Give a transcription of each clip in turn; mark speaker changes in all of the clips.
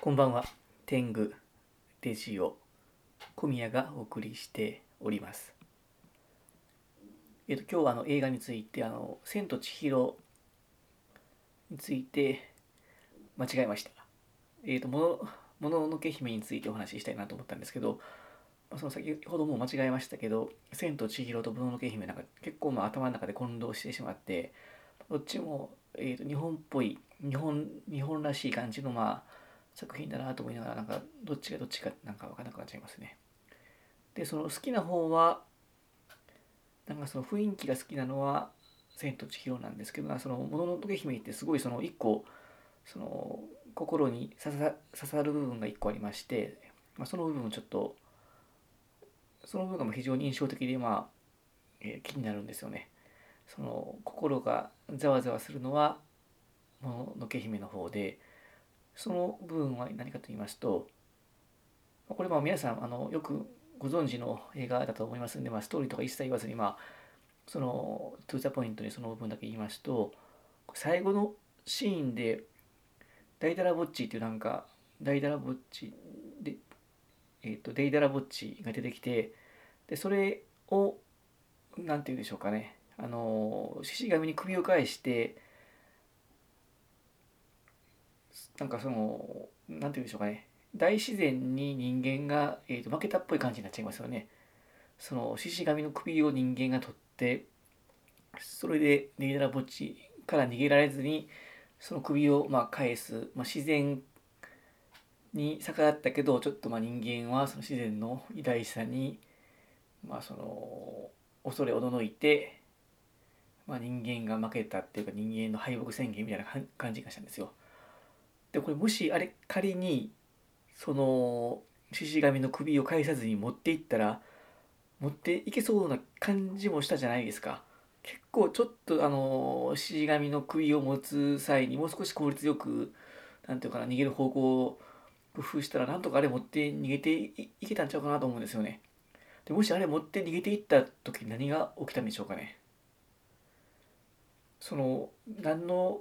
Speaker 1: こんばんは。天狗デジオ小宮がお送りしております。えっと今日はあの映画についてあの千と千尋について間違えました。えっとものもののけ姫についてお話ししたいなと思ったんですけど、その先ほども間違えましたけど、千と千尋ともののけ姫なんか結構まあ頭の中で混同してしまって、どっちも、えー、と日本っぽい日本日本らしい感じのまあ作品だなと思いながらなんかどっちがどっちかなんか分からなくなっちゃいますね。でその好きな方はなんかその雰囲気が好きなのは「千と千尋」なんですけどその「もののけ姫」ってすごいその一個その心に刺さる部分が一個ありまして、まあ、その部分をちょっとその部分が非常に印象的でまあ、えー気になるんですよね。その心がざわざわするのはもののけ姫の方でその部分は何かと言いますとこれまあ皆さんあのよくご存知の映画だと思いますんで、まあ、ストーリーとか一切言わずにまあそのトゥーザポイントにその部分だけ言いますと最後のシーンでダイダラボッチっていうなんかダイダラボッチでえっ、とデイダラボッチが出てきてでそれをなんて言うんでしょうかね。あの獅子神に首を返してなんかそのなんて言うんでしょうかね。大自然に人間が、えー、と負けたっぽい感じになっちゃいますよね。その獅子神の首を人間が取ってそれでネギダラ墓地から逃げられずにその首をまあ返す、まあ、自然に逆らったけどちょっとまあ人間はその自然の偉大さにまあその恐れおののいてまあ、人間が負けたっていうか人間の敗北宣言みたいな感じがしたんですよ。でこれもしあれ仮にその獅子神の首を返さずに持っていったら持っていけそうな感じもしたじゃないですか。結構ちょっとあの獅子神の首を持つ際にもう少し効率よくなんていうかな逃げる方向を工夫したらなんとかあれ持って逃げていいけたんちゃうかなと思うんですよね。でもしあれ持って逃げていった時何が起きたんでしょうかね。その何の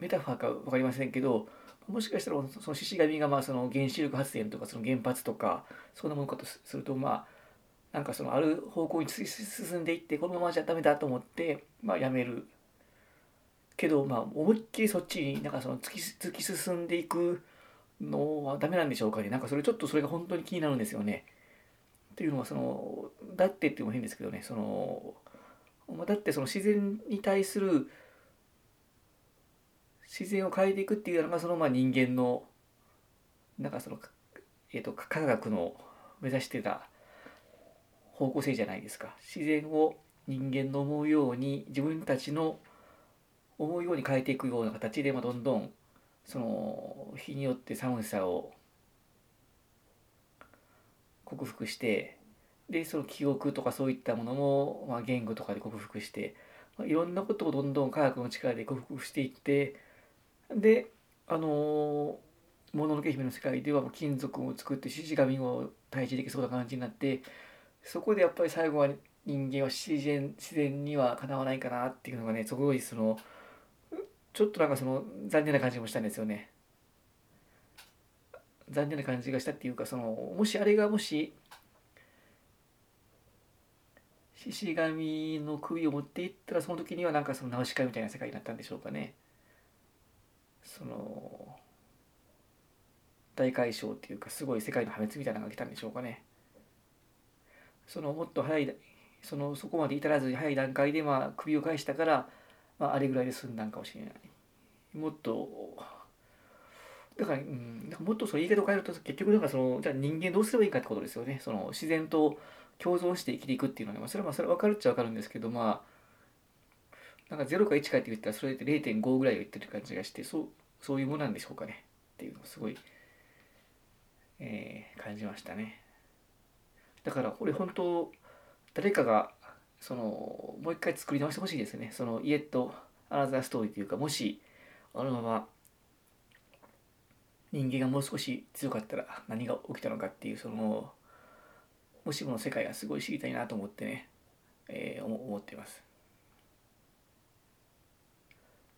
Speaker 1: メタファーか分かりませんけどもしかしたらその獅子神がまあその原子力発電とかその原発とかそんなものかとするとまあなんかそのある方向に進んでいってこのままじゃダメだと思ってまあやめる。けどまあ思いっきりそっちになんかその突き突き進んでいくのはダメなんでしょうかね。なんかそれちょっとそれが本当に気になるんですよね。っていうのはそのだってっていうも変ですけどね。そのだってその自然に対する自然を変えていくっていうのがそのまあ人間のなんかその、えー、と科学の目指してた方向性じゃないですか。自然を人間の思うように自分たちの思うように変えていくような形で、まあ、どんどんその日によって寒さを克服してでその記憶とかそういったものも、まあ、言語とかで克服して、まあ、いろんなことをどんどん科学の力で克服していってであのー「もののけ姫」の世界では金属を作って獅子神を退治できそうな感じになってそこでやっぱり最後は人間は自然自然にはかなわないかなっていうのがねすごいそのちょっとなんかその残念な感じもしたんですよね。残念な感じがしたっていうかそのもしあれがもし獅子神の首を持っていったらその時にはなんかそのナウシカみたいな世界になったんでしょうかね。その大解消っていうかすごい世界の破滅みたいなのが来たんでしょうかね。そのもっと早いそのそこまで至らず早い段階でまあ首を返したから、まあ、あれぐらいで済んだんかもしれない。もっとだから、うん、もっとその言い方を変えると結局だからそのじゃあ人間どうすればいいかってことですよね。その自然と共存して生きていくっていうのは、まあ、それはまあそれ分かるっちゃ分かるんですけどまあなんか0か1かって言ったらそれって0.5ぐらいを言ってる感じがしてそうそういうものなんでしょうかねっていうのをすごい、えー感じましたね。だからこれ本当誰かがそのもう一回作り直してほしいですね。そのイエット・アナザーストーリーというかもしあのまま人間がもう少し強かったら何が起きたのかっていうそのもしもの世界がすごい知りたいなと思ってね、えー思思っています。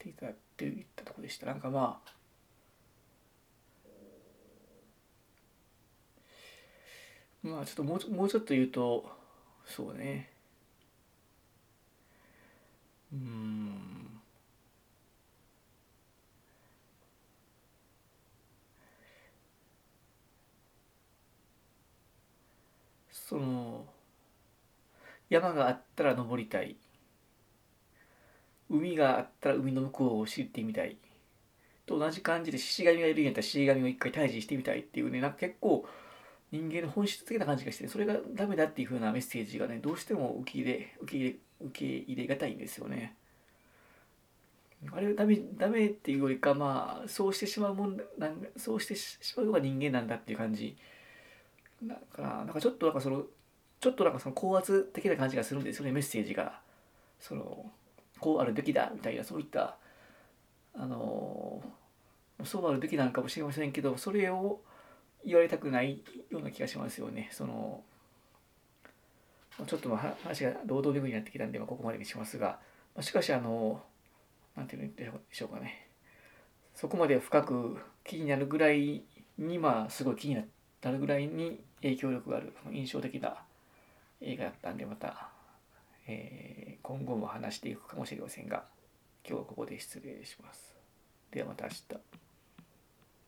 Speaker 1: ていたって言ったとこでした。なんかまあまあちょっともうもうちょっと言うとそうね。うん。その山があったら登りたい。海があったら海の向こうを知ってみたい。と同じ感じで獅子神がいるんやったら獅子神を一回退治してみたいっていうね。なんか結構人間の本質的な感じがしてそれがダメだっていう風なメッセージがねどうしても受け入れ受け入れ受け入れがたいんですよね。あれはダメダメっていうよりかまあそうしてしまうもんなんそうしてしまうのが人間なんだっていう感じ。だからなんかちょっとなんかそのちょっとなんかその高圧的な感じがするんですよねメッセージが。そのこうあるべきだみたいなそういったあのそうあるべきなのかもしれませんけどそれを言われたくないような気がしますよね。そのちょっと話が労働巡りになってきたんで、ここまでにしますが、しかしあのなんていうんでしょうかね。そこまで深く気になるぐらいにまあすごい気になるぐらいに影響力がある印象的な映画だったんでまた、えー、今後も話していくかもしれませんが今日はここで失礼します。ではまた明日。